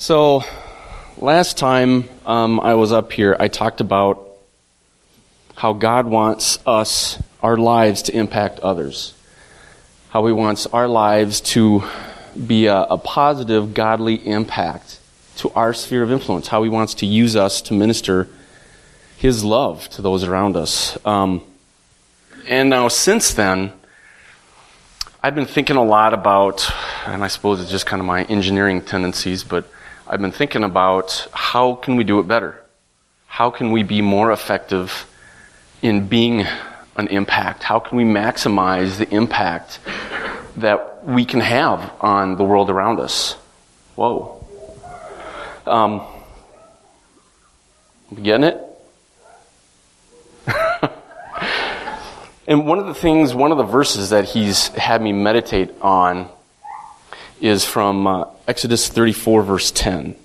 So, last time um, I was up here, I talked about how God wants us, our lives, to impact others. How He wants our lives to be a, a positive, godly impact to our sphere of influence. How He wants to use us to minister His love to those around us. Um, and now, since then, I've been thinking a lot about, and I suppose it's just kind of my engineering tendencies, but I've been thinking about how can we do it better? How can we be more effective in being an impact? How can we maximize the impact that we can have on the world around us? Whoa. Um, getting it? and one of the things, one of the verses that he's had me meditate on is from uh, Exodus 34, verse 10.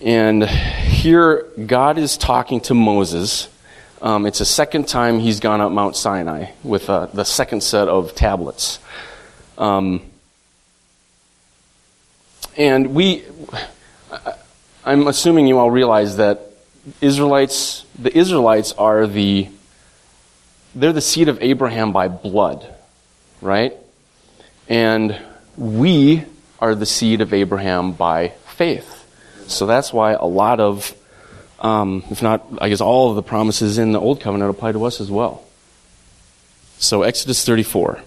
And here, God is talking to Moses. Um, it's the second time he's gone up Mount Sinai with uh, the second set of tablets. Um, and we, I'm assuming you all realize that Israelites, the Israelites are the, they're the seed of Abraham by blood, right? And we are the seed of Abraham by faith. So that's why a lot of, um, if not, I guess all of the promises in the Old Covenant apply to us as well. So Exodus 34.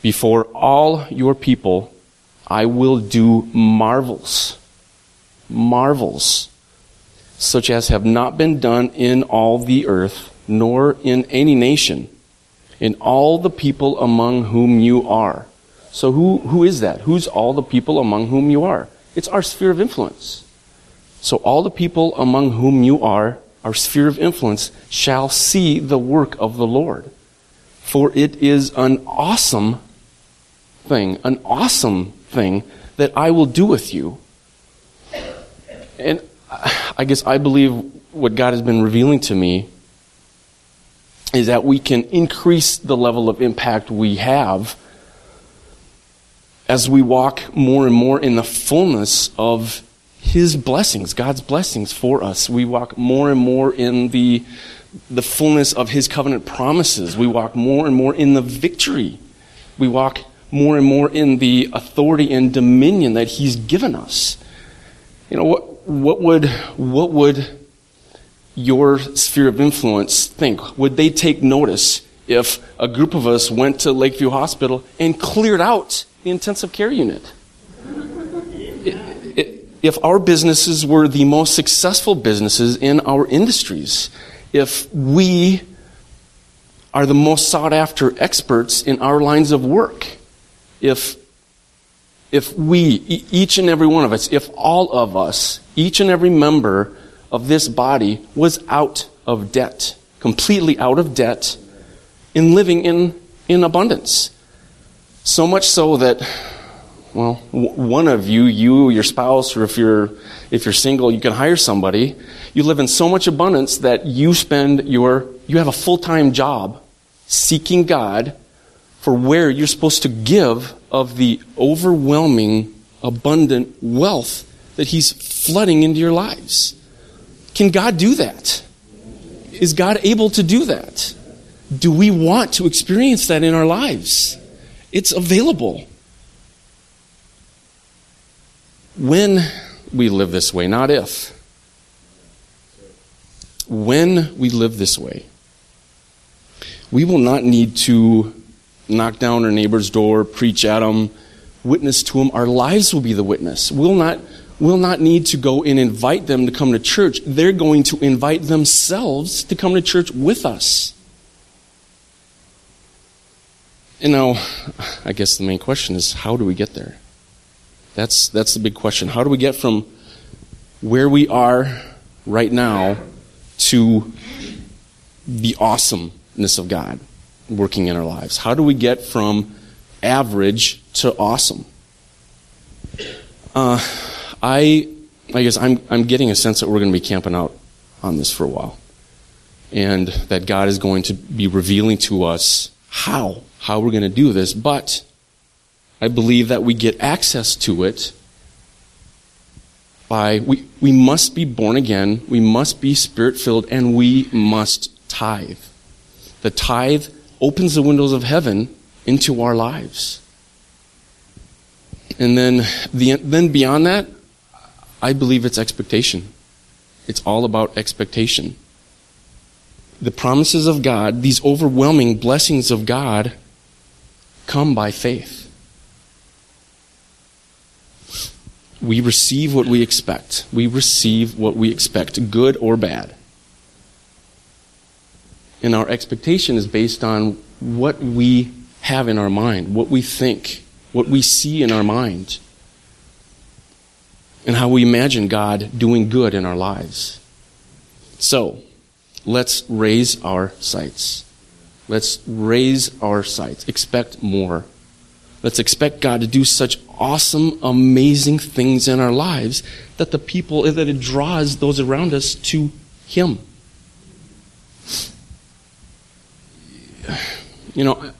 Before all your people, I will do marvels. Marvels. Such as have not been done in all the earth, nor in any nation, in all the people among whom you are. So who, who is that? Who's all the people among whom you are? It's our sphere of influence. So all the people among whom you are, our sphere of influence, shall see the work of the Lord. For it is an awesome thing, an awesome thing that I will do with you. And I guess I believe what God has been revealing to me is that we can increase the level of impact we have as we walk more and more in the fullness of His blessings, God's blessings for us. We walk more and more in the, the fullness of His covenant promises. We walk more and more in the victory. We walk more and more in the authority and dominion that He's given us. You know, what, what would, what would your sphere of influence think? Would they take notice if a group of us went to Lakeview Hospital and cleared out the intensive care unit. If our businesses were the most successful businesses in our industries, if we are the most sought after experts in our lines of work, if if we, each and every one of us, if all of us, each and every member of this body was out of debt, completely out of debt, in living in, in abundance. So much so that, well, one of you, you, your spouse, or if you're, if you're single, you can hire somebody. You live in so much abundance that you spend your, you have a full-time job seeking God for where you're supposed to give of the overwhelming, abundant wealth that He's flooding into your lives. Can God do that? Is God able to do that? Do we want to experience that in our lives? It's available. When we live this way, not if. When we live this way, we will not need to knock down our neighbor's door, preach at them, witness to them. Our lives will be the witness. We'll not, we'll not need to go and invite them to come to church. They're going to invite themselves to come to church with us. And now, I guess the main question is how do we get there? That's, that's the big question. How do we get from where we are right now to the awesomeness of God working in our lives? How do we get from average to awesome? Uh, I, I guess I'm, I'm getting a sense that we're going to be camping out on this for a while. And that God is going to be revealing to us how how we're going to do this, but I believe that we get access to it by, we, we must be born again, we must be spirit filled, and we must tithe. The tithe opens the windows of heaven into our lives. And then, the, then beyond that, I believe it's expectation. It's all about expectation. The promises of God, these overwhelming blessings of God, come by faith. We receive what we expect. We receive what we expect, good or bad. And our expectation is based on what we have in our mind, what we think, what we see in our mind, and how we imagine God doing good in our lives. So, let's raise our sights. Let's raise our sights. Expect more. Let's expect God to do such awesome, amazing things in our lives that the people, that it draws those around us to Him. You know,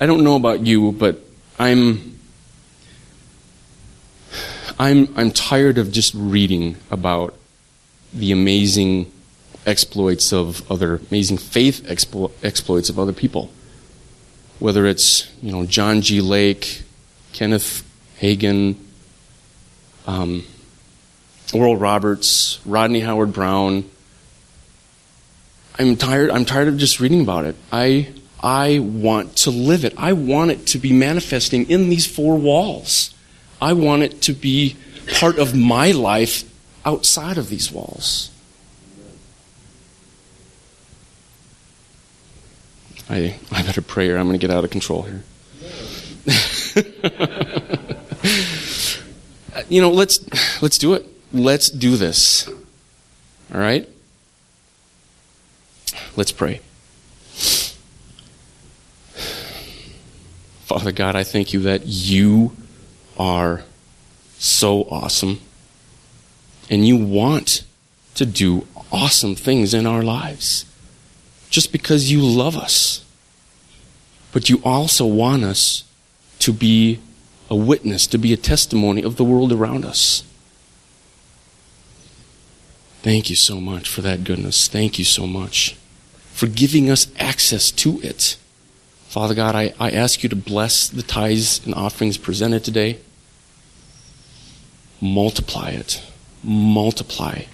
I don't know about you, but I'm, I'm, I'm tired of just reading about the amazing exploits of other, amazing faith explo- exploits of other people. Whether it's, you know, John G. Lake, Kenneth Hagin, um, Oral Roberts, Rodney Howard Browne. I'm tired. I'm tired of just reading about it. I I want to live it. I want it to be manifesting in these four walls. I want it to be part of my life outside of these walls. I I better pray or I'm going to get out of control here. you know, let's let's do it. Let's do this. All right? Let's pray. Father God, I thank you that you are so awesome. And you want to do awesome things in our lives just because you love us. But you also want us to be a witness, to be a testimony of the world around us. Thank you so much for that goodness. Thank you so much for giving us access to it. Father God, I, I ask you to bless the tithes and offerings presented today. Multiply it. Multiply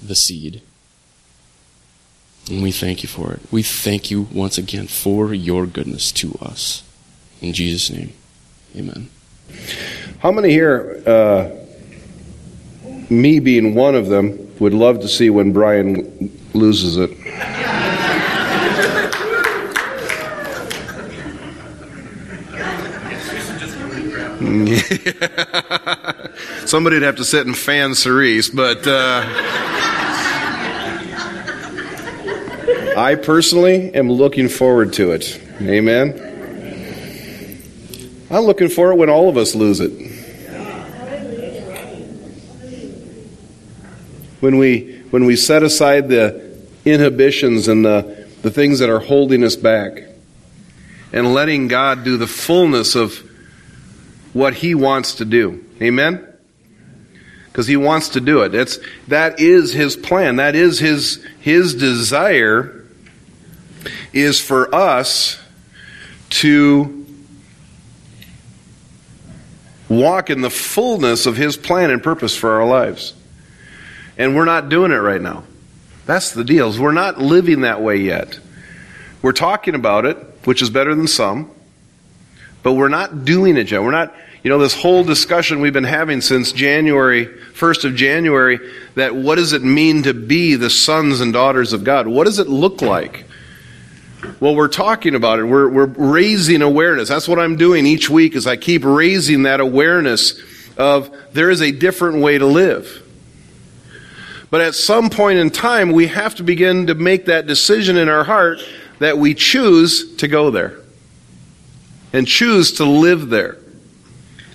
the seed. And we thank you for it. We thank you once again for your goodness to us. In Jesus' name, amen. How many here, uh, me being one of them, would love to see when Brian loses it? Somebody'd have to sit and fan Cerise, but uh, I personally am looking forward to it. Amen. I'm looking for it when all of us lose it. When we when we set aside the inhibitions and the, the things that are holding us back and letting God do the fullness of what He wants to do. Amen? Because He wants to do it. That's, that is His plan. That is His, His desire is for us to walk in the fullness of His plan and purpose for our lives. And we're not doing it right now. That's the deal. We're not living that way yet. We're talking about it, which is better than some, but we're not doing it yet. We're not, you know, this whole discussion we've been having since January, 1st of January, that what does it mean to be the sons and daughters of God? What does it look like? Well, we're talking about it. We're, we're raising awareness. That's what I'm doing each week is I keep raising that awareness of there is a different way to live. But at some point in time, we have to begin to make that decision in our heart that we choose to go there and choose to live there.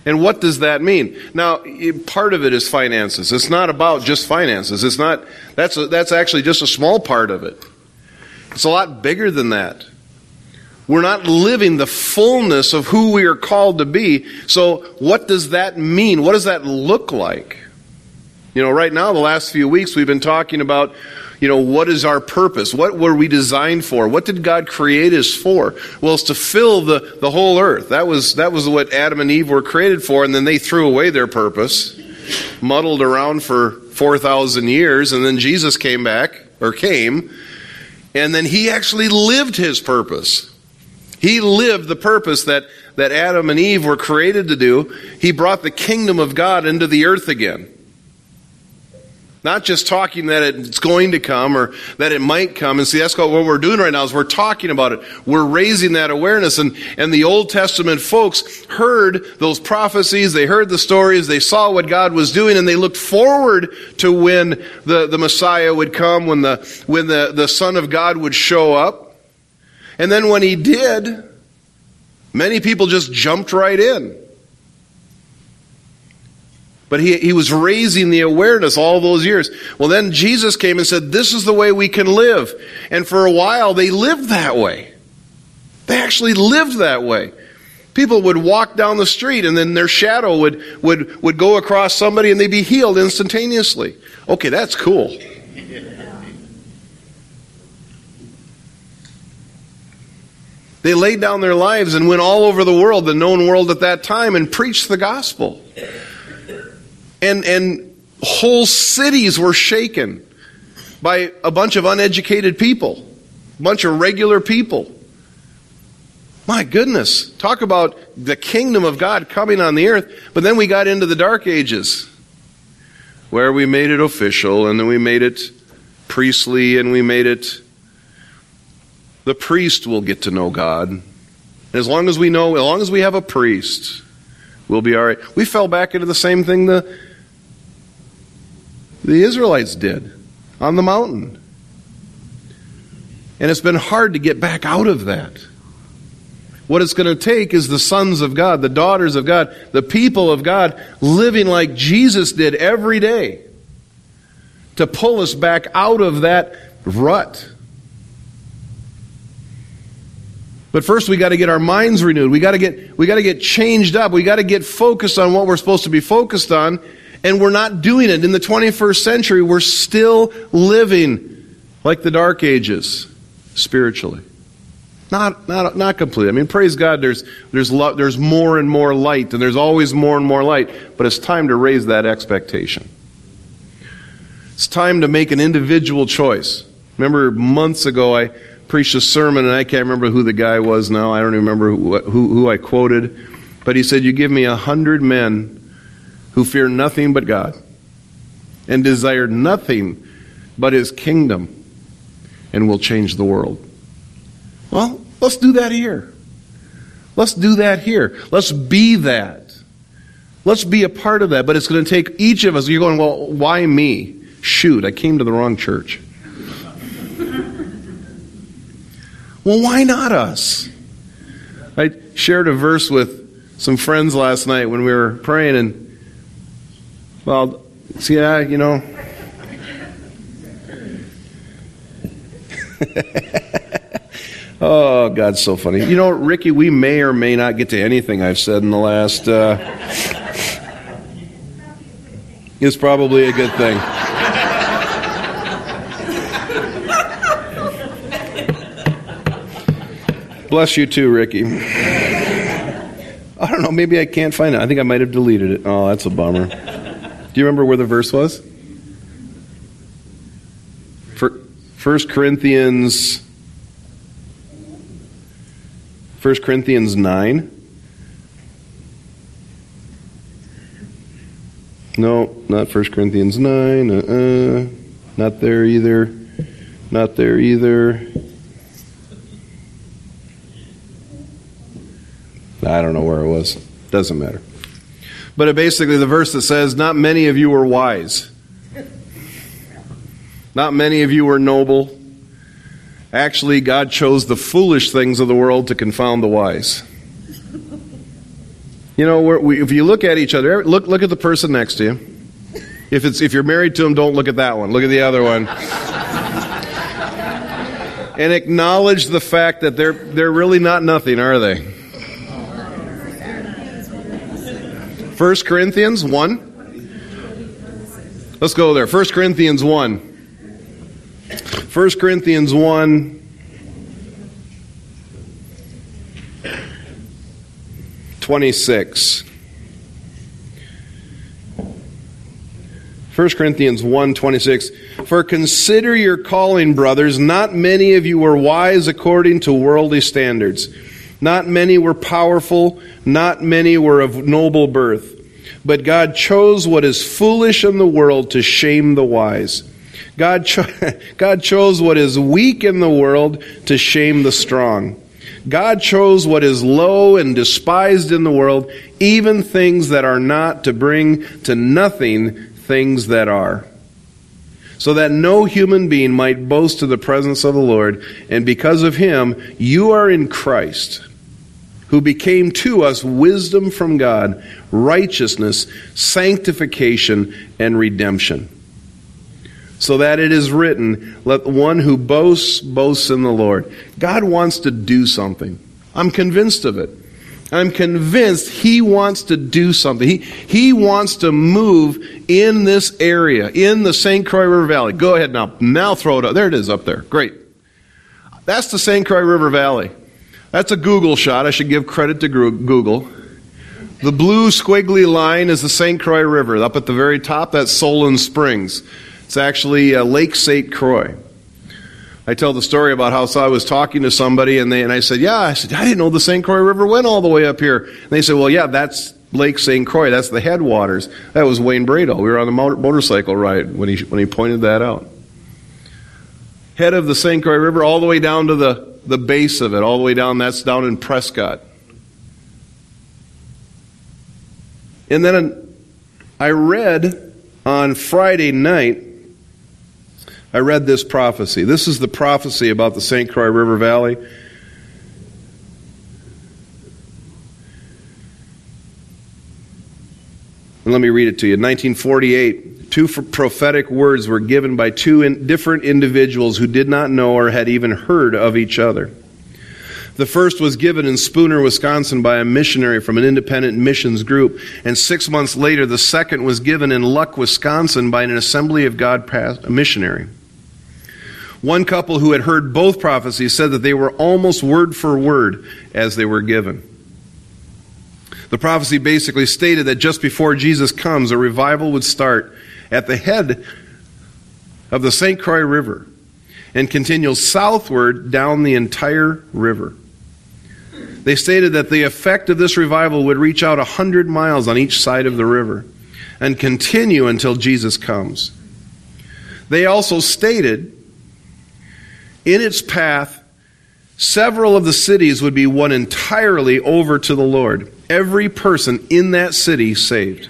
And what does that mean? Now, part of it is finances. It's not about just finances. It's not, that's, a, that's actually just a small part of it. It's a lot bigger than that. We're not living the fullness of who we are called to be. So, what does that mean? What does that look like? You know, right now, the last few weeks, we've been talking about, you know, what is our purpose? What were we designed for? What did God create us for? Well, it's to fill the, the whole earth. That was, that was what Adam and Eve were created for, and then they threw away their purpose, muddled around for 4,000 years, and then Jesus came back, or came, and then he actually lived his purpose. He lived the purpose that, that Adam and Eve were created to do. He brought the kingdom of God into the earth again. Not just talking that it's going to come or that it might come. And see, that's what we're doing right now is we're talking about it. We're raising that awareness. And, and the Old Testament folks heard those prophecies. They heard the stories. They saw what God was doing and they looked forward to when the, the Messiah would come, when the, when the, the Son of God would show up. And then when he did, many people just jumped right in. But he, he was raising the awareness all those years. Well, then Jesus came and said, This is the way we can live. And for a while, they lived that way. They actually lived that way. People would walk down the street and then their shadow would, would, would go across somebody and they'd be healed instantaneously. Okay, that's cool. They laid down their lives and went all over the world, the known world at that time, and preached the gospel. And, and whole cities were shaken by a bunch of uneducated people, a bunch of regular people. My goodness, talk about the kingdom of God coming on the earth. But then we got into the dark ages where we made it official and then we made it priestly and we made it the priest will get to know God. As long as we know, as long as we have a priest, we'll be all right. We fell back into the same thing the the Israelites did on the mountain. And it's been hard to get back out of that. What it's going to take is the sons of God, the daughters of God, the people of God living like Jesus did every day to pull us back out of that rut. But first we got to get our minds renewed. We got to get we got to get changed up. We got to get focused on what we're supposed to be focused on and we're not doing it. In the 21st century, we're still living like the Dark Ages spiritually. Not, not, not completely. I mean, praise God, there's, there's, lo- there's more and more light, and there's always more and more light, but it's time to raise that expectation. It's time to make an individual choice. Remember, months ago, I preached a sermon, and I can't remember who the guy was now. I don't remember who, who, who I quoted, but he said, You give me a hundred men who fear nothing but God and desire nothing but his kingdom and will change the world. Well, let's do that here. Let's do that here. Let's be that. Let's be a part of that. But it's going to take each of us. You're going, well, why me? Shoot, I came to the wrong church. well, why not us? I shared a verse with some friends last night when we were praying, and well, see, I, you know. oh, God's so funny. You know, Ricky, we may or may not get to anything I've said in the last. Uh, it's probably a good thing. Bless you too, Ricky. I don't know. Maybe I can't find it. I think I might have deleted it. Oh, that's a bummer. Do you remember where the verse was? 1 Corinthians 1 Corinthians 9. No, not 1 Corinthians 9. Uh-uh. Not there either. Not there either. I don't know where it was. Doesn't matter. But it basically, the verse that says, Not many of you were wise. Not many of you were noble. Actually, God chose the foolish things of the world to confound the wise. You know, we, if you look at each other, look, look at the person next to you. If, it's, if you're married to him, don't look at that one. Look at the other one. and acknowledge the fact that they're, they're really not nothing, are they? 1 Corinthians 1. Let's go there. 1 Corinthians 1. 1 Corinthians 1. Twenty-six. 1 Corinthians 1 26. For consider your calling, brothers. Not many of you were wise according to worldly standards. Not many were powerful. Not many were of noble birth. But God chose what is foolish in the world to shame the wise. God, cho- God chose what is weak in the world to shame the strong. God chose what is low and despised in the world, even things that are not, to bring to nothing things that are. So that no human being might boast to the presence of the Lord, and because of him, you are in Christ who became to us wisdom from God, righteousness, sanctification, and redemption. So that it is written, let the one who boasts, boasts in the Lord. God wants to do something. I'm convinced of it. I'm convinced He wants to do something. He, he wants to move in this area, in the St. Croix River Valley. Go ahead now. Now throw it up. There it is up there. Great. That's the St. Croix River Valley. That's a Google shot. I should give credit to Google. The blue squiggly line is the St. Croix River. Up at the very top, that's Solon Springs. It's actually uh, Lake St. Croix. I tell the story about how I was talking to somebody and they and I said, "Yeah, I said I didn't know the St. Croix River went all the way up here." And they said, "Well, yeah, that's Lake St. Croix. That's the headwaters." That was Wayne Brado. We were on the motor, motorcycle ride when he when he pointed that out. Head of the St. Croix River all the way down to the the base of it, all the way down. That's down in Prescott. And then I read on Friday night, I read this prophecy. This is the prophecy about the St. Croix River Valley. And let me read it to you. 1948, two prophetic words were given by two in different individuals who did not know or had even heard of each other. The first was given in Spooner, Wisconsin by a missionary from an independent missions group. And six months later, the second was given in Luck, Wisconsin by an Assembly of God a missionary. One couple who had heard both prophecies said that they were almost word for word as they were given. The prophecy basically stated that just before Jesus comes, a revival would start at the head of the St. Croix River and continues southward down the entire river. They stated that the effect of this revival would reach out a hundred miles on each side of the river and continue until Jesus comes. They also stated in its path, several of the cities would be won entirely over to the Lord. Every person in that city saved.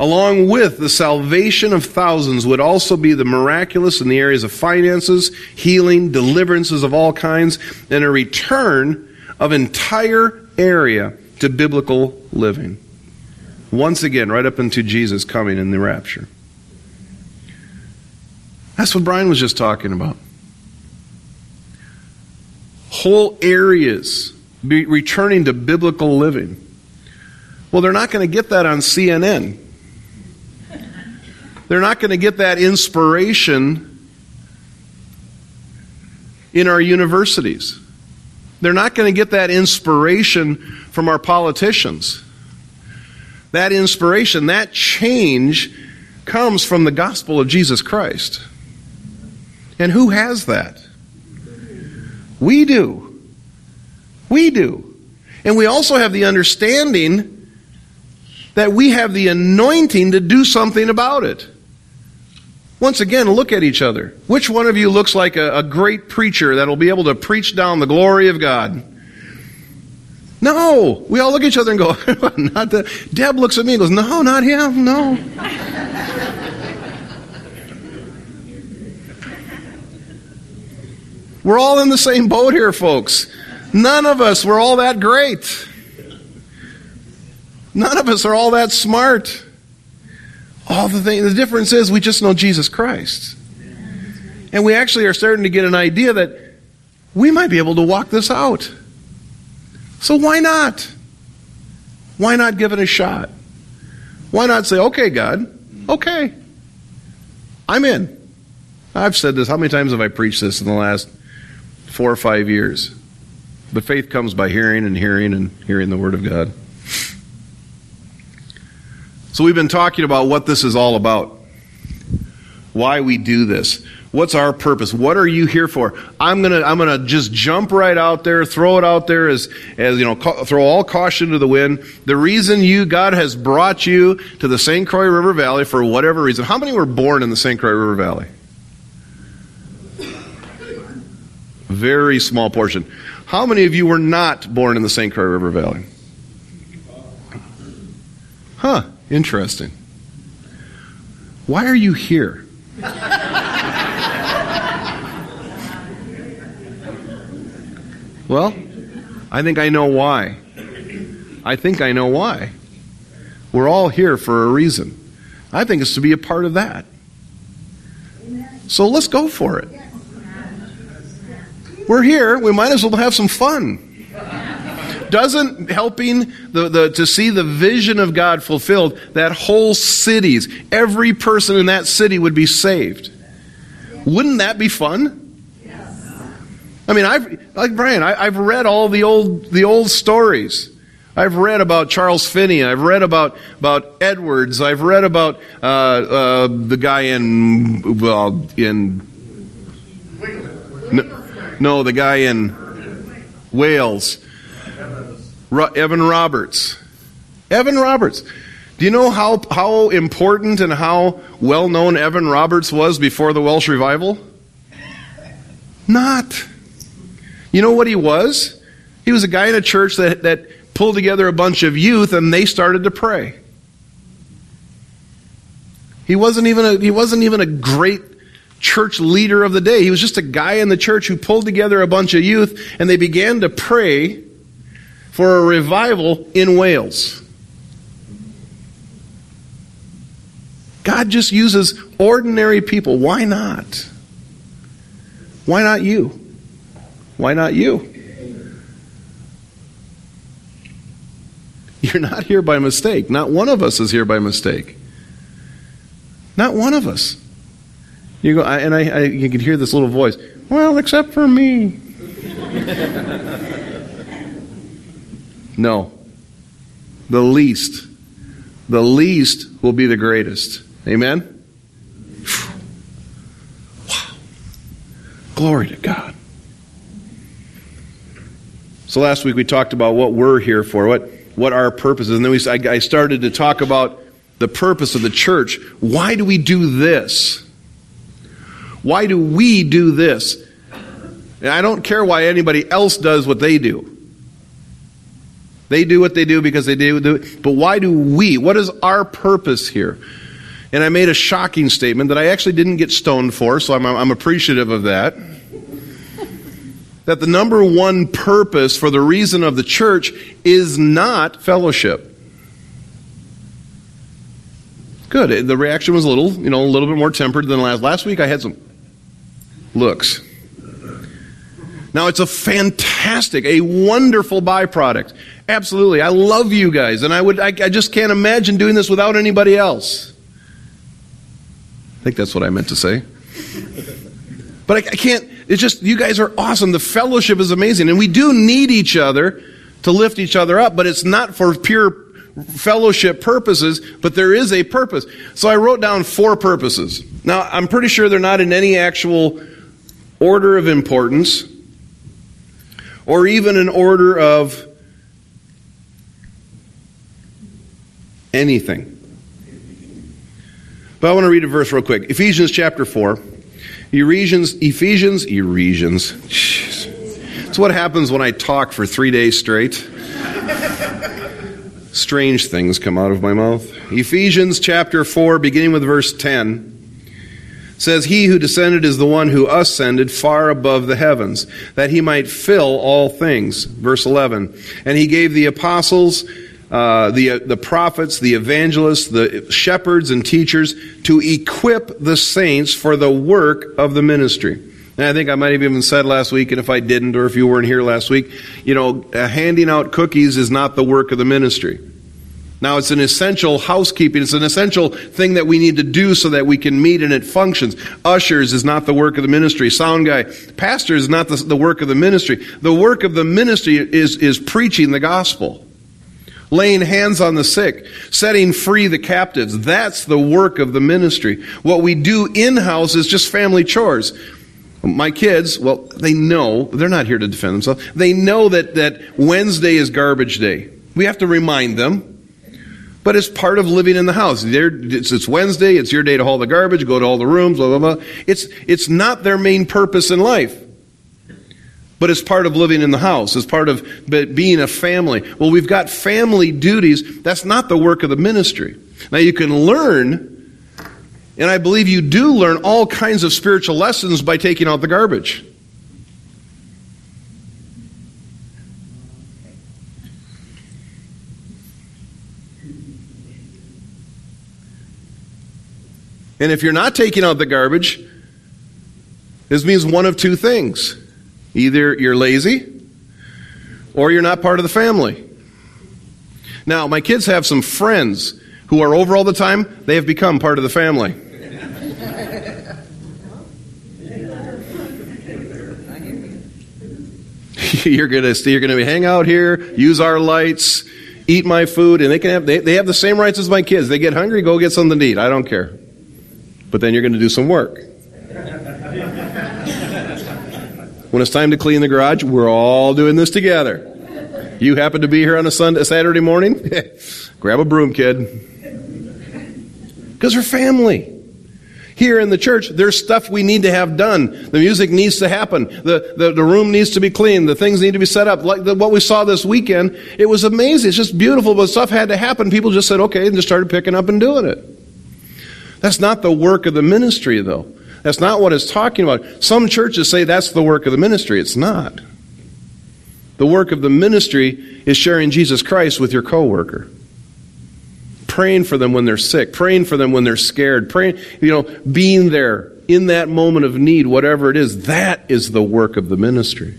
Along with the salvation of thousands would also be the miraculous in the areas of finances, healing, deliverances of all kinds, and a return of entire area to biblical living. Once again, right up into Jesus coming in the rapture. That's what Brian was just talking about. Whole areas returning to biblical living. Well, they're not going to get that on CNN. They're not going to get that inspiration in our universities. They're not going to get that inspiration from our politicians. That inspiration, that change comes from the gospel of Jesus Christ. And who has that? We do. We do. And we also have the understanding that we have the anointing to do something about it. Once again, look at each other. Which one of you looks like a, a great preacher that'll be able to preach down the glory of God? No. We all look at each other and go, not the. Deb looks at me and goes, no, not him, no. We're all in the same boat here, folks. None of us were all that great. None of us are all that smart. All the things. the difference is we just know Jesus Christ. And we actually are starting to get an idea that we might be able to walk this out. So why not? Why not give it a shot? Why not say, okay, God, Okay. I'm in. I've said this. How many times have I preached this in the last four or five years? But faith comes by hearing and hearing and hearing the Word of God. So we've been talking about what this is all about. Why we do this. What's our purpose? What are you here for? I'm gonna, I'm gonna just jump right out there, throw it out there as, as you know, ca- throw all caution to the wind. The reason you, God has brought you to the St. Croix River Valley for whatever reason. How many were born in the St. Croix River Valley? Very small portion. How many of you were not born in the St. Croix River Valley? Huh, interesting. Why are you here? Well, I think I know why. I think I know why. We're all here for a reason. I think it's to be a part of that. So let's go for it. We're here, we might as well have some fun. Doesn't helping the, the, to see the vision of God fulfilled, that whole cities, every person in that city would be saved. Wouldn't that be fun? I mean, I've like Brian. I, have read all the old the old stories. I've read about Charles Finney. I've read about about Edwards. I've read about uh, uh, the guy in well in no, no the guy in Wales, Evan Roberts. Evan Roberts. Do you know how how important and how well known Evan Roberts was before the Welsh revival? Not. You know what he was? He was a guy in a church that, that pulled together a bunch of youth and they started to pray. He wasn't even a, he wasn't even a great church leader of the day. He was just a guy in the church who pulled together a bunch of youth and they began to pray for a revival in Wales. God just uses ordinary people. Why not? Why not you? Why not you? You're not here by mistake. Not one of us is here by mistake. Not one of us. You go, and I, I you can hear this little voice. Well, except for me. no. The least. The least will be the greatest. Amen? Wow. Glory to God. So last week we talked about what we're here for, what, what our purpose is. And then we, I, I started to talk about the purpose of the church. Why do we do this? Why do we do this? And I don't care why anybody else does what they do. They do what they do because they do, do it. But why do we? What is our purpose here? And I made a shocking statement that I actually didn't get stoned for, so I'm, I'm appreciative of that that the number one purpose for the reason of the church is not fellowship. Good. The reaction was a little, you know, a little bit more tempered than last. Last week I had some looks. Now it's a fantastic, a wonderful byproduct. Absolutely. I love you guys, and I would I, I just can't imagine doing this without anybody else. I think that's what I meant to say. But I, I can't it's just, you guys are awesome. The fellowship is amazing. And we do need each other to lift each other up, but it's not for pure fellowship purposes, but there is a purpose. So I wrote down four purposes. Now, I'm pretty sure they're not in any actual order of importance or even an order of anything. But I want to read a verse real quick. Ephesians chapter 4. Ephesians, Ephesians, Ephesians. It's what happens when I talk for three days straight. Strange things come out of my mouth. Ephesians chapter 4, beginning with verse 10 says, He who descended is the one who ascended far above the heavens, that he might fill all things. Verse 11. And he gave the apostles, uh, the, the prophets, the evangelists, the shepherds, and teachers to equip the saints for the work of the ministry. And I think I might have even said last week, and if I didn't, or if you weren't here last week, you know, uh, handing out cookies is not the work of the ministry. Now, it's an essential housekeeping. It's an essential thing that we need to do so that we can meet and it functions. Ushers is not the work of the ministry. Sound guy. Pastor is not the, the work of the ministry. The work of the ministry is, is preaching the gospel. Laying hands on the sick. Setting free the captives. That's the work of the ministry. What we do in-house is just family chores. My kids, well, they know, they're not here to defend themselves. They know that, that Wednesday is garbage day. We have to remind them. But it's part of living in the house. It's, it's, Wednesday, it's your day to haul the garbage, go to all the rooms, blah, blah, blah. It's, it's not their main purpose in life. But it's part of living in the house. It's part of being a family. Well, we've got family duties. That's not the work of the ministry. Now, you can learn, and I believe you do learn all kinds of spiritual lessons by taking out the garbage. And if you're not taking out the garbage, this means one of two things. Either you're lazy or you're not part of the family. Now, my kids have some friends who are over all the time. They have become part of the family. you're gonna you're gonna hang out here, use our lights, eat my food, and they can have they, they have the same rights as my kids. They get hungry, go get something to eat. I don't care but then you're going to do some work. When it's time to clean the garage, we're all doing this together. You happen to be here on a Sunday, Saturday morning? Grab a broom, kid. Because we're family. Here in the church, there's stuff we need to have done. The music needs to happen. The, the, the room needs to be cleaned. The things need to be set up. Like the, what we saw this weekend, it was amazing. It's just beautiful, but stuff had to happen. People just said, okay, and just started picking up and doing it. That's not the work of the ministry, though. That's not what it's talking about. Some churches say that's the work of the ministry. It's not. The work of the ministry is sharing Jesus Christ with your coworker. Praying for them when they're sick, praying for them when they're scared, praying, you know, being there in that moment of need, whatever it is, that is the work of the ministry.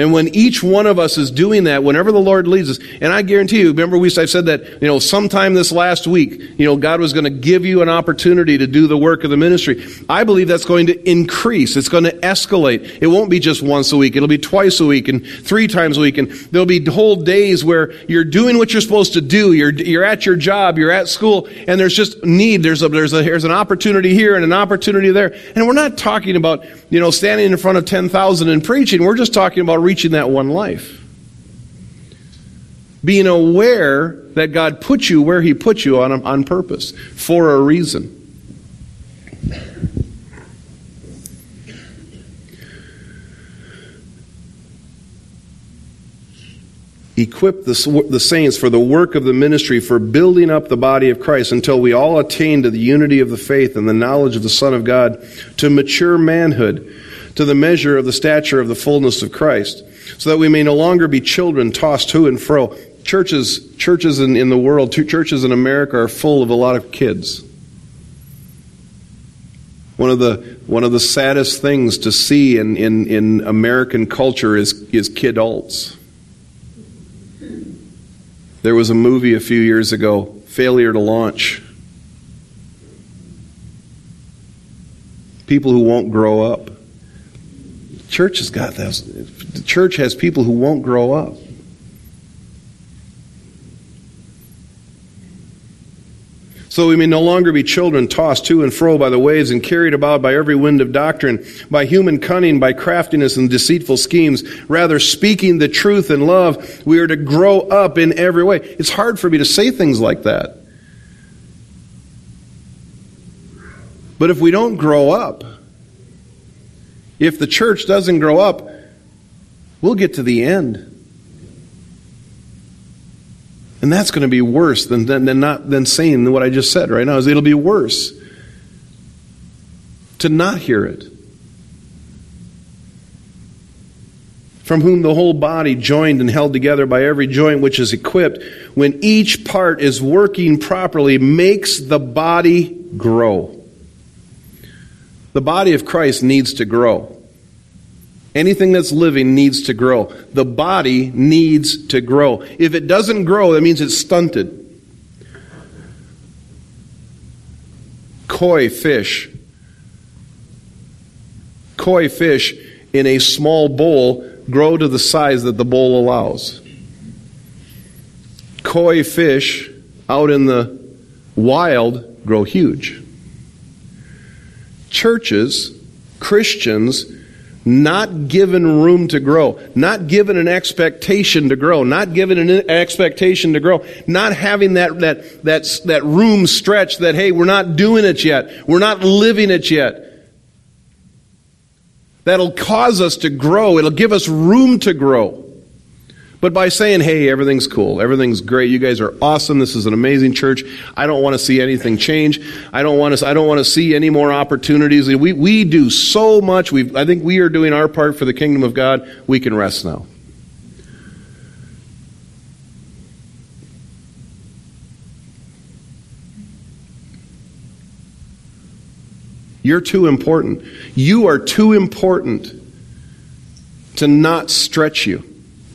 And when each one of us is doing that, whenever the Lord leads us, and I guarantee you, remember we I said that, you know, sometime this last week, you know, God was going to give you an opportunity to do the work of the ministry. I believe that's going to increase. It's going to escalate. It won't be just once a week. It'll be twice a week and three times a week. And there'll be whole days where you're doing what you're supposed to do. You're, you're at your job, you're at school, and there's just need. There's a, there's a, there's an opportunity here and an opportunity there. And we're not talking about, you know, standing in front of 10,000 and preaching. We're just talking about reaching that one life. Being aware that God put you where He put you on, on purpose, for a reason. equip the, the, saints for the work of the ministry, for building up the body of Christ until we all attain to the unity of the faith and the knowledge of the Son of God, to mature manhood, to the measure of the stature of the fullness of Christ so that we may no longer be children tossed to and fro. Churches, churches in, in the world, churches in America are full of a lot of kids. One of the one of the saddest things to see in, in, in American culture is, is kid adults. There was a movie a few years ago, Failure to Launch. People who won't grow up. Church has got this. The church has people who won't grow up. So we may no longer be children tossed to and fro by the waves and carried about by every wind of doctrine, by human cunning, by craftiness and deceitful schemes. Rather, speaking the truth in love, we are to grow up in every way. It's hard for me to say things like that. But if we don't grow up, if the church doesn't grow up, we'll get to the end. And that's going to be worse than, than, than, not, than saying what I just said right now. Is it'll be worse to not hear it. From whom the whole body, joined and held together by every joint which is equipped, when each part is working properly, makes the body grow. The body of Christ needs to grow. Anything that's living needs to grow. The body needs to grow. If it doesn't grow, that means it's stunted. Koi fish. Koi fish in a small bowl grow to the size that the bowl allows. Koi fish out in the wild grow huge. Churches, Christians, not given room to grow, not given an expectation to grow, not given an expectation to grow, not having that, that, that, that room stretch that, hey, we're not doing it yet, we're not living it yet. That'll cause us to grow, it'll give us room to grow. But by saying, hey, everything's cool, everything's great, you guys are awesome, this is an amazing church, I don't want to see anything change, I don't want to, I don't want to see any more opportunities. We, we do so much, we I think we are doing our part for the kingdom of God, we can rest now. You're too important. You are too important to not stretch you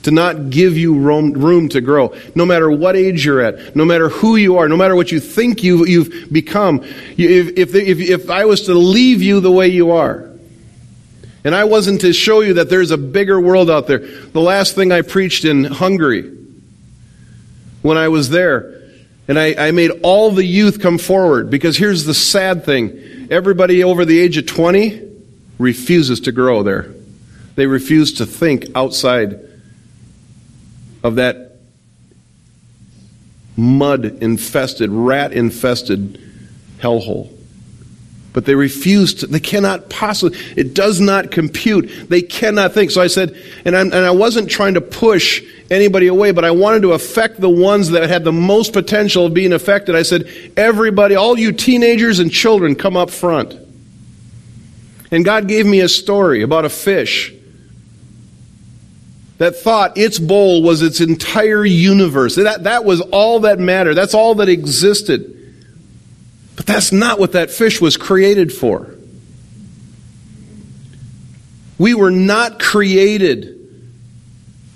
to not give you room, to grow. No matter what age you're at, no matter who you are, no matter what you think you, you've become, if, if, if, if I was to leave you the way you are, and I wasn't to show you that there's a bigger world out there. The last thing I preached in Hungary, when I was there, and I, I made all the youth come forward, because here's the sad thing everybody over the age of 20 refuses to grow there. They refuse to think outside of that mud infested, rat infested hellhole. But they refuse to, they cannot possibly, it does not compute. They cannot think. So I said, and, and i wasn't trying to push anybody away, but I wanted to affect the ones that had the most potential of being affected. I said, everybody, all you teenagers and children, come up front. And God gave me a story about a fish that thought its bowl was its entire universe. That, that was all that mattered. That's all that existed. But that's not what that fish was created for. We were not created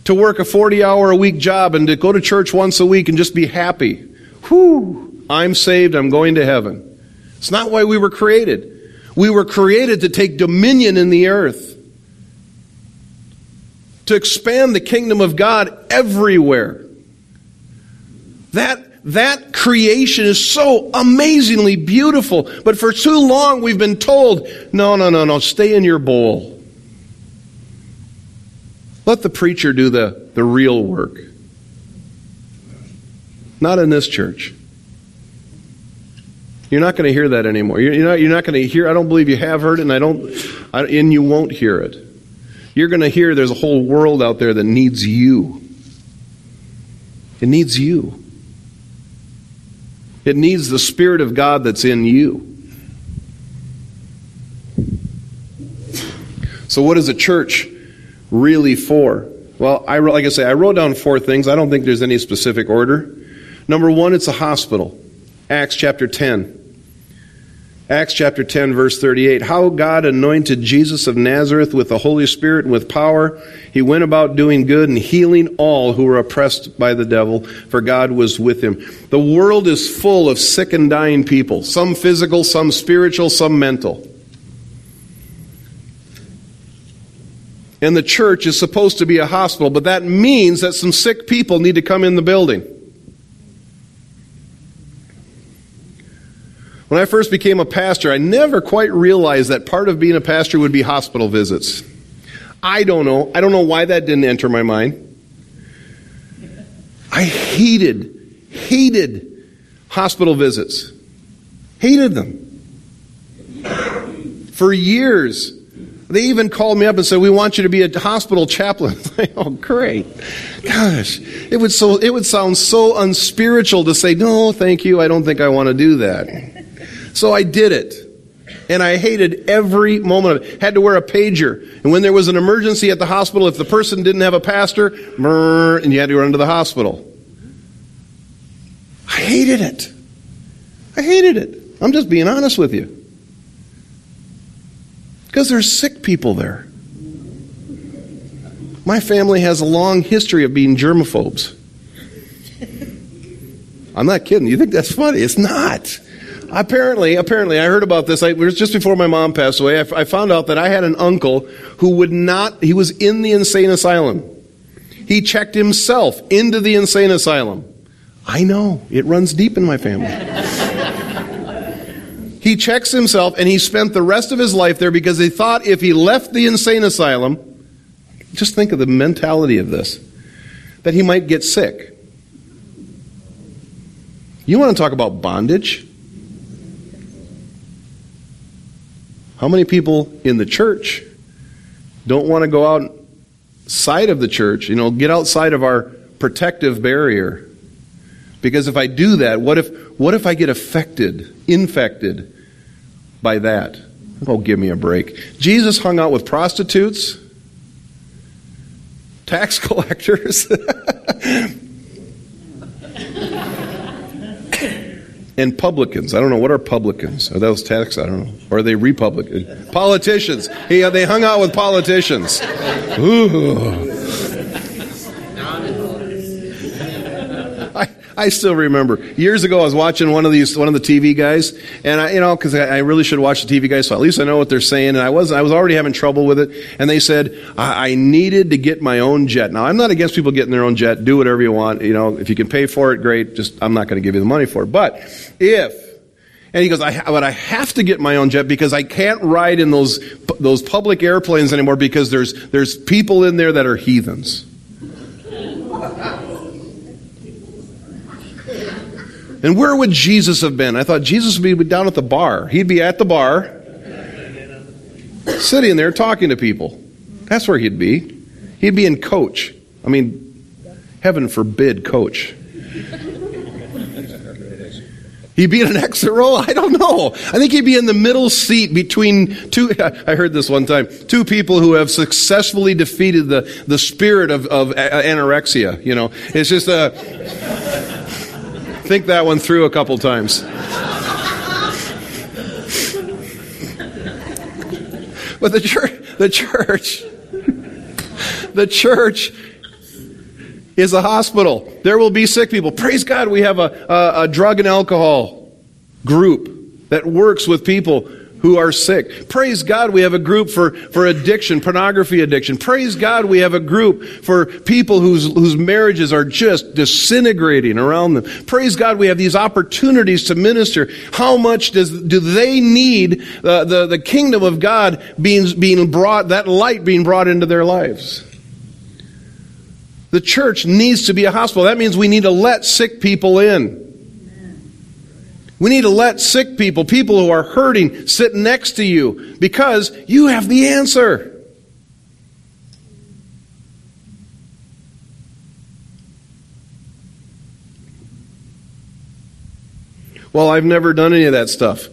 to work a 40 hour a week job and to go to church once a week and just be happy. Whew, I'm saved, I'm going to heaven. It's not why we were created. We were created to take dominion in the earth to expand the kingdom of God everywhere. That, that creation is so amazingly beautiful. But for too long we've been told, no, no, no, no, stay in your bowl. Let the preacher do the, the real work. Not in this church. You're not going to hear that anymore. You're not, you're not going to hear, I don't believe you have heard it, and I don't, I, and you won't hear it you're going to hear there's a whole world out there that needs you. It needs you. It needs the Spirit of God that's in you. So, what is a church really for? Well, I, like I say, I wrote down four things. I don't think there's any specific order. Number one, it's a hospital. Acts chapter 10. Acts chapter 10, verse 38. How God anointed Jesus of Nazareth with the Holy Spirit and with power. He went about doing good and healing all who were oppressed by the devil, for God was with him. The world is full of sick and dying people, some physical, some spiritual, some mental. And the church is supposed to be a hospital, but that means that some sick people need to come in the building. When I first became a pastor, I never quite realized that part of being a pastor would be hospital visits. I don't know. I don't know why that didn't enter my mind. I hated, hated hospital visits. Hated them. For years. They even called me up and said, "We want you to be a hospital chaplain." oh, great! Gosh, it would so it would sound so unspiritual to say, "No, thank you. I don't think I want to do that." So I did it. And I hated every moment of it. Had to wear a pager. And when there was an emergency at the hospital, if the person didn't have a pastor, and you had to run to the hospital. I hated it. I hated it. I'm just being honest with you. Because there's sick people there. My family has a long history of being germaphobes. I'm not kidding. You think that's funny? It's not. Apparently, apparently, I heard about this. I, it was just before my mom passed away. I, I found out that I had an uncle who would not, he was in the insane asylum. He checked himself into the insane asylum. I know, it runs deep in my family. he checks himself and he spent the rest of his life there because he thought if he left the insane asylum, just think of the mentality of this, that he might get sick. You want to talk about bondage? How many people in the church don't want to go outside of the church, you know, get outside of our protective barrier? Because if I do that, what if what if I get affected, infected by that? Oh, give me a break. Jesus hung out with prostitutes, tax collectors, and publicans. I don't know what are publicans. Are those tax? I don't know. Or are they Republican? Politicians. Yeah, they hung out with politicians. Ooh. I, still remember years ago I was watching one of these one of the TV guys, and I you know because I, I, really should watch the TV guys, so at least I know what they're saying. And I was I was already having trouble with it, and they said I, I needed to get my own jet. Now I'm not against people getting their own jet. Do whatever you want. You know if you can pay for it, great. Just I'm not going to give you the money for it. But if and he goes, I, but I have to get my own jet because I can't ride in those those public airplanes anymore because there's there's people in there that are heathens. And where would Jesus have been? I thought Jesus would be down at the bar. He'd be at the bar, sitting there talking to people. That's where he'd be. He'd be in coach. I mean, heaven forbid coach. He'd be in an exit row? I don't know. I think he'd be in the middle seat between two. I heard this one time. Two people who have successfully defeated the, the spirit of, of anorexia. You know, it's just a. Think that one through a couple times. But the church, the church, the church is a hospital. There will be sick people. Praise God, we have a, a, a drug and alcohol group that works with people who are sick. Praise God, we have a group for, for addiction, pornography addiction. Praise God, we have a group for people whose, whose marriages are just disintegrating around them. Praise God, we have these opportunities to minister. How much does, do they need uh, the, the kingdom of God being, being brought, that light being brought into their lives? The church needs to be a hospital. That means we need to let sick people in. We need to let sick people, people who are hurting, sit next to you because you have the answer. Well, I've never done any of that stuff.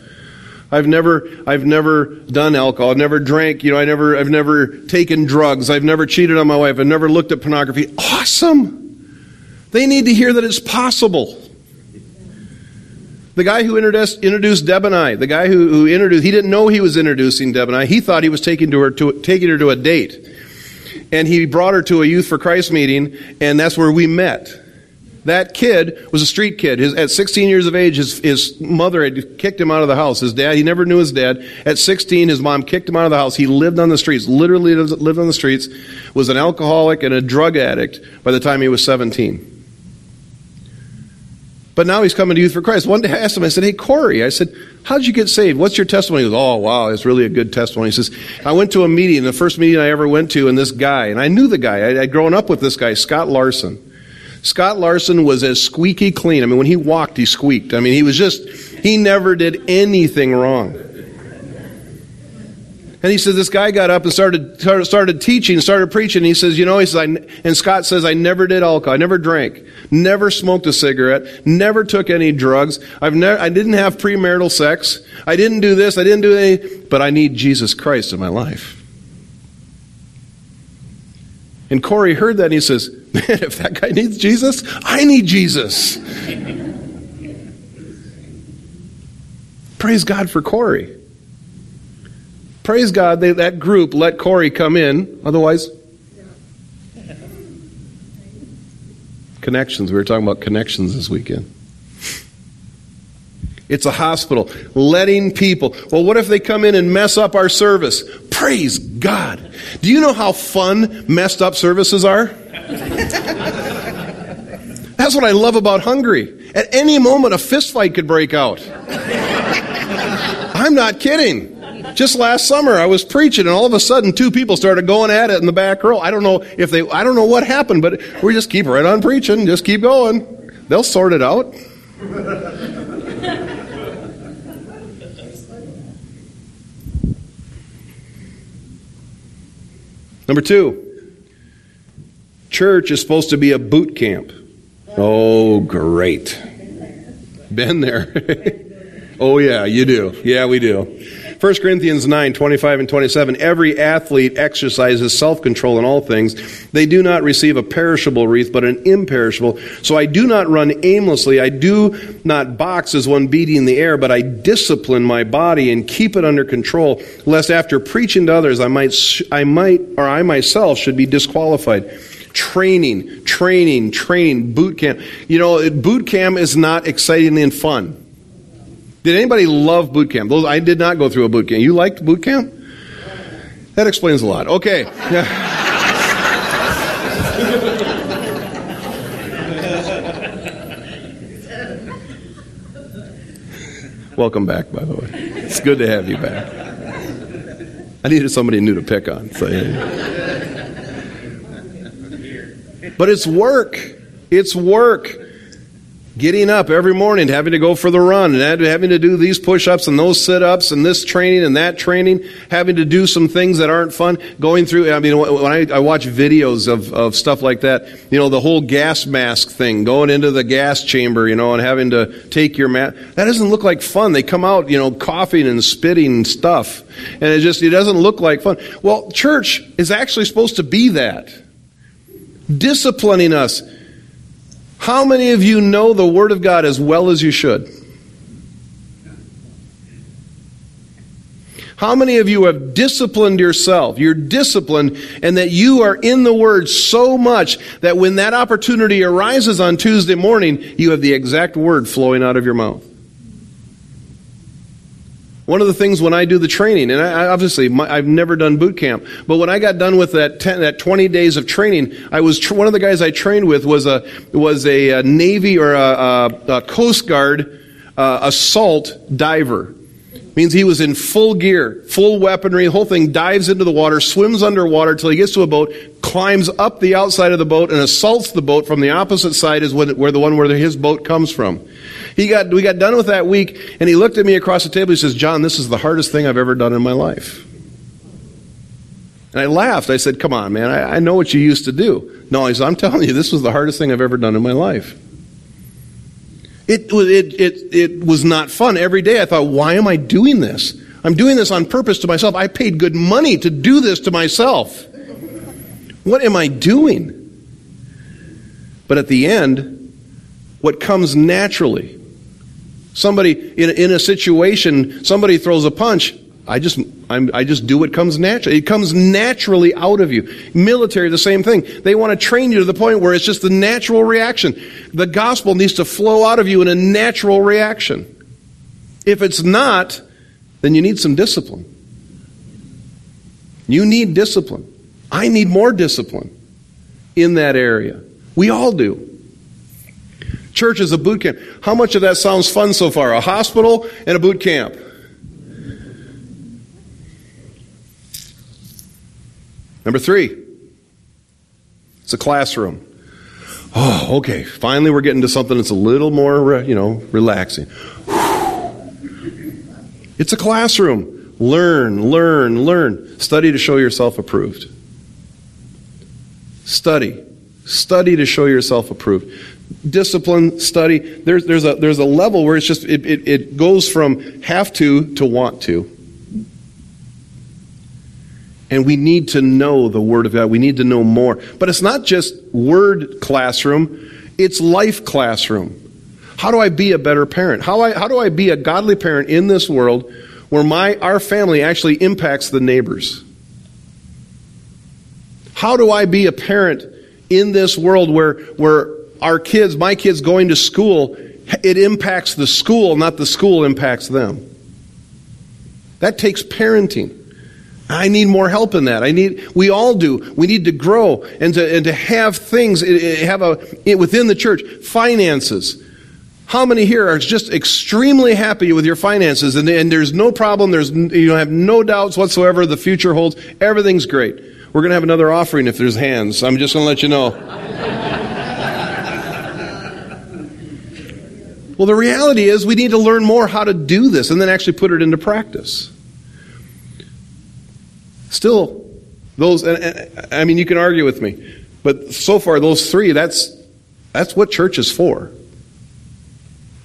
I've never, I've never done alcohol. I've never drank. You know, I never, I've never taken drugs. I've never cheated on my wife. I've never looked at pornography. Awesome. They need to hear that it's possible. The guy who introduced, introduced Deb and I, the guy who, who introduced, he didn't know he was introducing Deb and I. He thought he was taking, to her to, taking her to a date. And he brought her to a Youth for Christ meeting, and that's where we met. That kid was a street kid. His, at 16 years of age, his, his mother had kicked him out of the house. His dad, he never knew his dad. At 16, his mom kicked him out of the house. He lived on the streets, literally lived on the streets, was an alcoholic and a drug addict by the time he was 17. But now he's coming to Youth for Christ. One day I asked him, I said, Hey, Corey, I said, How did you get saved? What's your testimony? He goes, Oh, wow, it's really a good testimony. He says, I went to a meeting, the first meeting I ever went to, and this guy, and I knew the guy. I, I'd grown up with this guy, Scott Larson. Scott Larson was as squeaky clean. I mean, when he walked, he squeaked. I mean, he was just, he never did anything wrong. And he says, this guy got up and started, started teaching, started preaching. He says, you know, he says, I, and Scott says, I never did alcohol. I never drank, never smoked a cigarette, never took any drugs. I've never, I didn't have premarital sex. I didn't do this. I didn't do any, but I need Jesus Christ in my life. And Corey heard that and he says, man, if that guy needs Jesus, I need Jesus. Praise God for Corey. Praise God, they, that group let Corey come in. Otherwise, connections. We were talking about connections this weekend. It's a hospital. Letting people. Well, what if they come in and mess up our service? Praise God. Do you know how fun messed up services are? That's what I love about Hungary. At any moment, a fistfight could break out. I'm not kidding. Just last summer, I was preaching, and all of a sudden, two people started going at it in the back row. I don't know if they, I don't know what happened, but we just keep right on preaching, just keep going. They'll sort it out. Number two, church is supposed to be a boot camp. Oh, great. Been there. oh, yeah, you do. Yeah, we do. 1 Corinthians 9, 25 and 27. Every athlete exercises self control in all things. They do not receive a perishable wreath, but an imperishable. So I do not run aimlessly. I do not box as one beating the air, but I discipline my body and keep it under control, lest after preaching to others, I might, I might, or I myself should be disqualified training, training, training, boot camp. You know, boot camp is not exciting and fun. Did anybody love boot camp? Those, I did not go through a boot camp. You liked boot camp? That explains a lot. Okay. Welcome back, by the way. It's good to have you back. I needed somebody new to pick on. So, yeah. But it's work. It's work getting up every morning, having to go for the run, and having to do these push ups and those sit ups and this training and that training, having to do some things that aren't fun, going through, I mean, when I, I watch videos of, of stuff like that, you know, the whole gas mask thing, going into the gas chamber, you know, and having to take your mask, that doesn't look like fun. They come out, you know, coughing and spitting stuff, and it just, it doesn't look like fun. Well, church is actually supposed to be that. Disciplining us how many of you know the Word of God as well as you should? How many of you have disciplined yourself? You're disciplined, and that you are in the Word so much that when that opportunity arises on Tuesday morning, you have the exact Word flowing out of your mouth. One of the things when I do the training, and I, obviously my, I've never done boot camp, but when I got done with that 10, that 20 days of training, I was tr- one of the guys I trained with was a was a, a Navy or a, a, a Coast Guard uh, assault diver. Means he was in full gear, full weaponry, whole thing, dives into the water, swims underwater till he gets to a boat, climbs up the outside of the boat, and assaults the boat from the opposite side is where the one where his boat comes from. He got, we got done with that week, and he looked at me across the table. He says, John, this is the hardest thing I've ever done in my life. And I laughed. I said, Come on, man, I, I know what you used to do. No, he said, I'm telling you, this was the hardest thing I've ever done in my life. It, it, it, it was not fun. Every day I thought, why am I doing this? I'm doing this on purpose to myself. I paid good money to do this to myself. What am I doing? But at the end, what comes naturally Somebody in, in a situation, somebody throws a punch. I just, I'm, i just do what comes naturally. It comes naturally out of you. Military, the same thing. They want to train you to the point where it's just the natural reaction. The gospel needs to flow out of you in a natural reaction. If it's not, then you need some discipline. You need discipline. I need more discipline in that area. We all do. Church is a boot camp. How much of that sounds fun so far? A hospital and a boot camp. Number three, it's a classroom. Oh, okay. Finally, we're getting to something that's a little more, uh, you know, relaxing. It's a classroom. Learn, learn, learn. Study to show yourself approved. Study. Study to show yourself approved discipline, study. There's, there's, a, there's a level where it's just, it, it, it goes from have to to want to. And we need to know the Word of God. We need to know more. But it's not just word classroom, it's life classroom. How do I be a better parent? How, I, how do I be a godly parent in this world where my, our family actually impacts the neighbors? How do I be a parent in this world where, where our kids, my kids going to school, it impacts the school, not the school impacts them. That takes parenting. I need more help in that. I need, we all do. We need to grow and to, and to have things, eh, eh, have a, within the church, finances. How many here are just extremely happy with your finances and, and there's no problem, there's, you have no doubts whatsoever, the future holds, everything's great. We're going to have another offering if there's hands. I'm just going to let you know. Well, the reality is we need to learn more how to do this and then actually put it into practice. Still, those, I mean, you can argue with me, but so far, those three, that's, that's what church is for.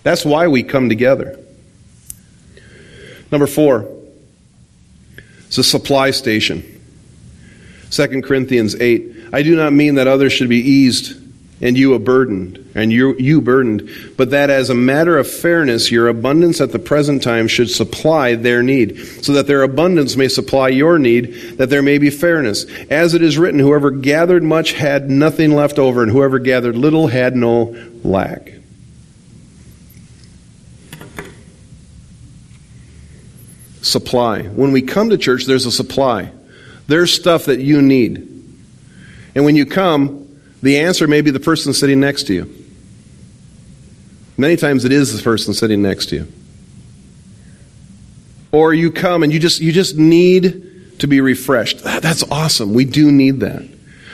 That's why we come together. Number four, it's a supply station. 2 Corinthians 8. I do not mean that others should be eased and you a burdened, and you, you burdened, but that as a matter of fairness, your abundance at the present time should supply their need, so that their abundance may supply your need, that there may be fairness. As it is written, whoever gathered much had nothing left over, and whoever gathered little had no lack. Supply. When we come to church, there's a supply. There's stuff that you need. And when you come, the answer may be the person sitting next to you. Many times it is the person sitting next to you. Or you come and you just you just need to be refreshed. That's awesome. We do need that.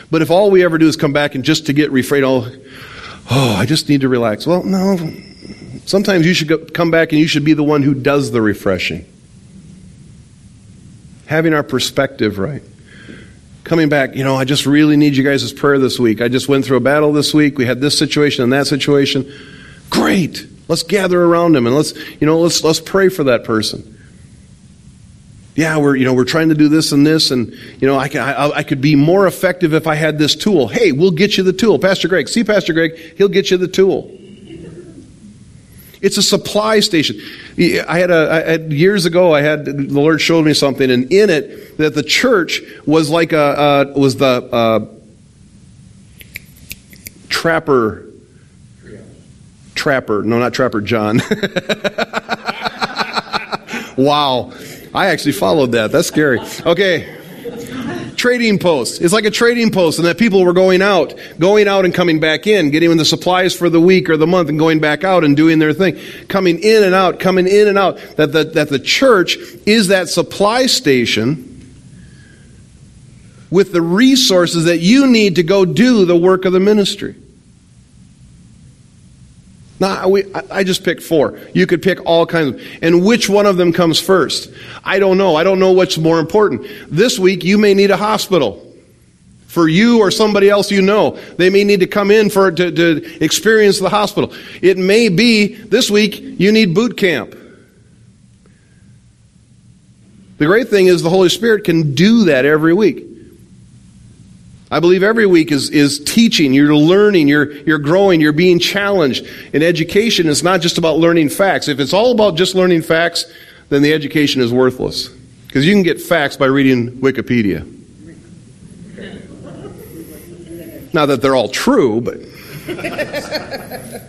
But if all we ever do is come back and just to get refreshed, oh, oh, I just need to relax. Well, no. Sometimes you should go, come back and you should be the one who does the refreshing. Having our perspective right coming back, you know, I just really need you guys' prayer this week. I just went through a battle this week. We had this situation and that situation. Great. Let's gather around him and let's, you know, let's let's pray for that person. Yeah, we're you know we're trying to do this and this, and you know I can I, I could be more effective if I had this tool. Hey, we'll get you the tool, Pastor Greg. See Pastor Greg, he'll get you the tool. It's a supply station. I had a I had, years ago. I had the Lord showed me something, and in it that the church was like a uh, was the uh, trapper. Trapper, no, not Trapper John. wow, I actually followed that. That's scary. Okay trading post. It's like a trading post, and that people were going out, going out and coming back in, getting the supplies for the week or the month, and going back out and doing their thing, coming in and out, coming in and out. That the, that the church is that supply station with the resources that you need to go do the work of the ministry. Now, I just picked four. You could pick all kinds of, and which one of them comes first? I don't know. I don't know what's more important. This week, you may need a hospital. For you or somebody else you know, they may need to come in for to, to experience the hospital. It may be this week you need boot camp. The great thing is the Holy Spirit can do that every week. I believe every week is, is teaching. You're learning, you're, you're growing, you're being challenged. In education, it's not just about learning facts. If it's all about just learning facts, then the education is worthless. Because you can get facts by reading Wikipedia. Not that they're all true, but.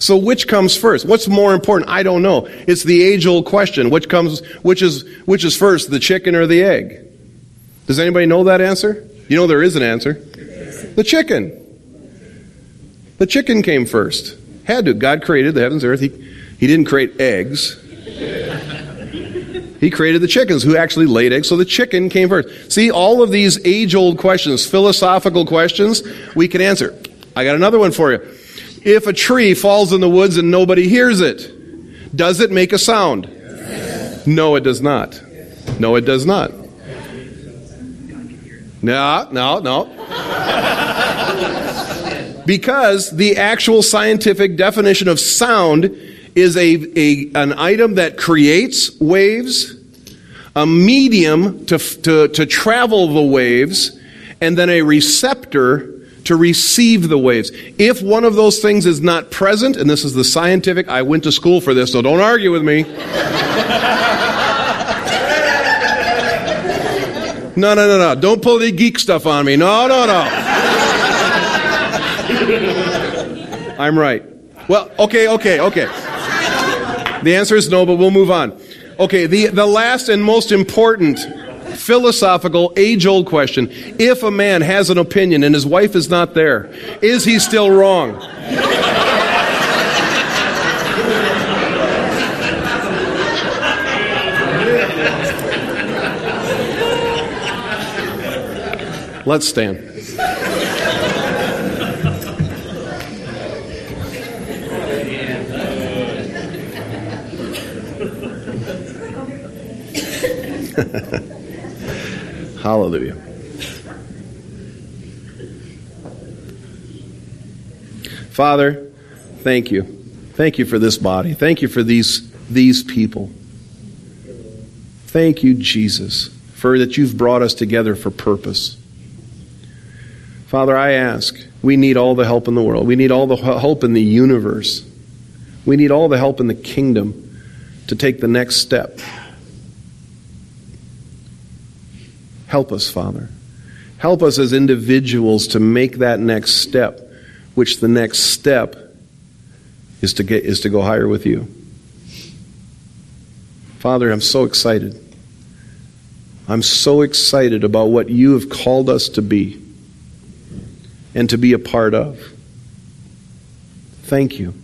so which comes first? What's more important? I don't know. It's the age old question. Which comes which is which is first, the chicken or the egg? Does anybody know that answer? You know there is an answer. The chicken. The chicken came first. Had to. God created the heavens and earth. He, he didn't create eggs. He created the chickens who actually laid eggs, so the chicken came first. See, all of these age old questions, philosophical questions, we can answer. I got another one for you. If a tree falls in the woods and nobody hears it, does it make a sound? No, it does not. No, it does not. No, no, no. because the actual scientific definition of sound is a, a, an item that creates waves, a medium to, to, to travel the waves, and then a receptor to receive the waves. If one of those things is not present, and this is the scientific, I went to school for this, so don't argue with me. No, no, no, no. Don't pull the geek stuff on me. No, no, no. I'm right. Well, okay, okay, okay. The answer is no, but we'll move on. Okay, the, the last and most important philosophical, age old question. If a man has an opinion and his wife is not there, is he still wrong? Let's stand. Hallelujah. Father, thank you. Thank you for this body. Thank you for these, these people. Thank you, Jesus, for that you've brought us together for purpose. Father, I ask, we need all the help in the world. We need all the help in the universe. We need all the help in the kingdom to take the next step. Help us, Father. Help us as individuals to make that next step, which the next step is to get is to go higher with you. Father, I'm so excited. I'm so excited about what you have called us to be and to be a part of. Thank you.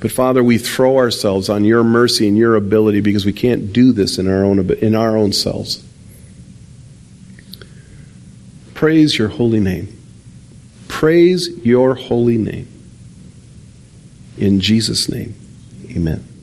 But Father, we throw ourselves on your mercy and your ability because we can't do this in our own in our own selves. Praise your holy name. Praise your holy name. In Jesus' name, amen.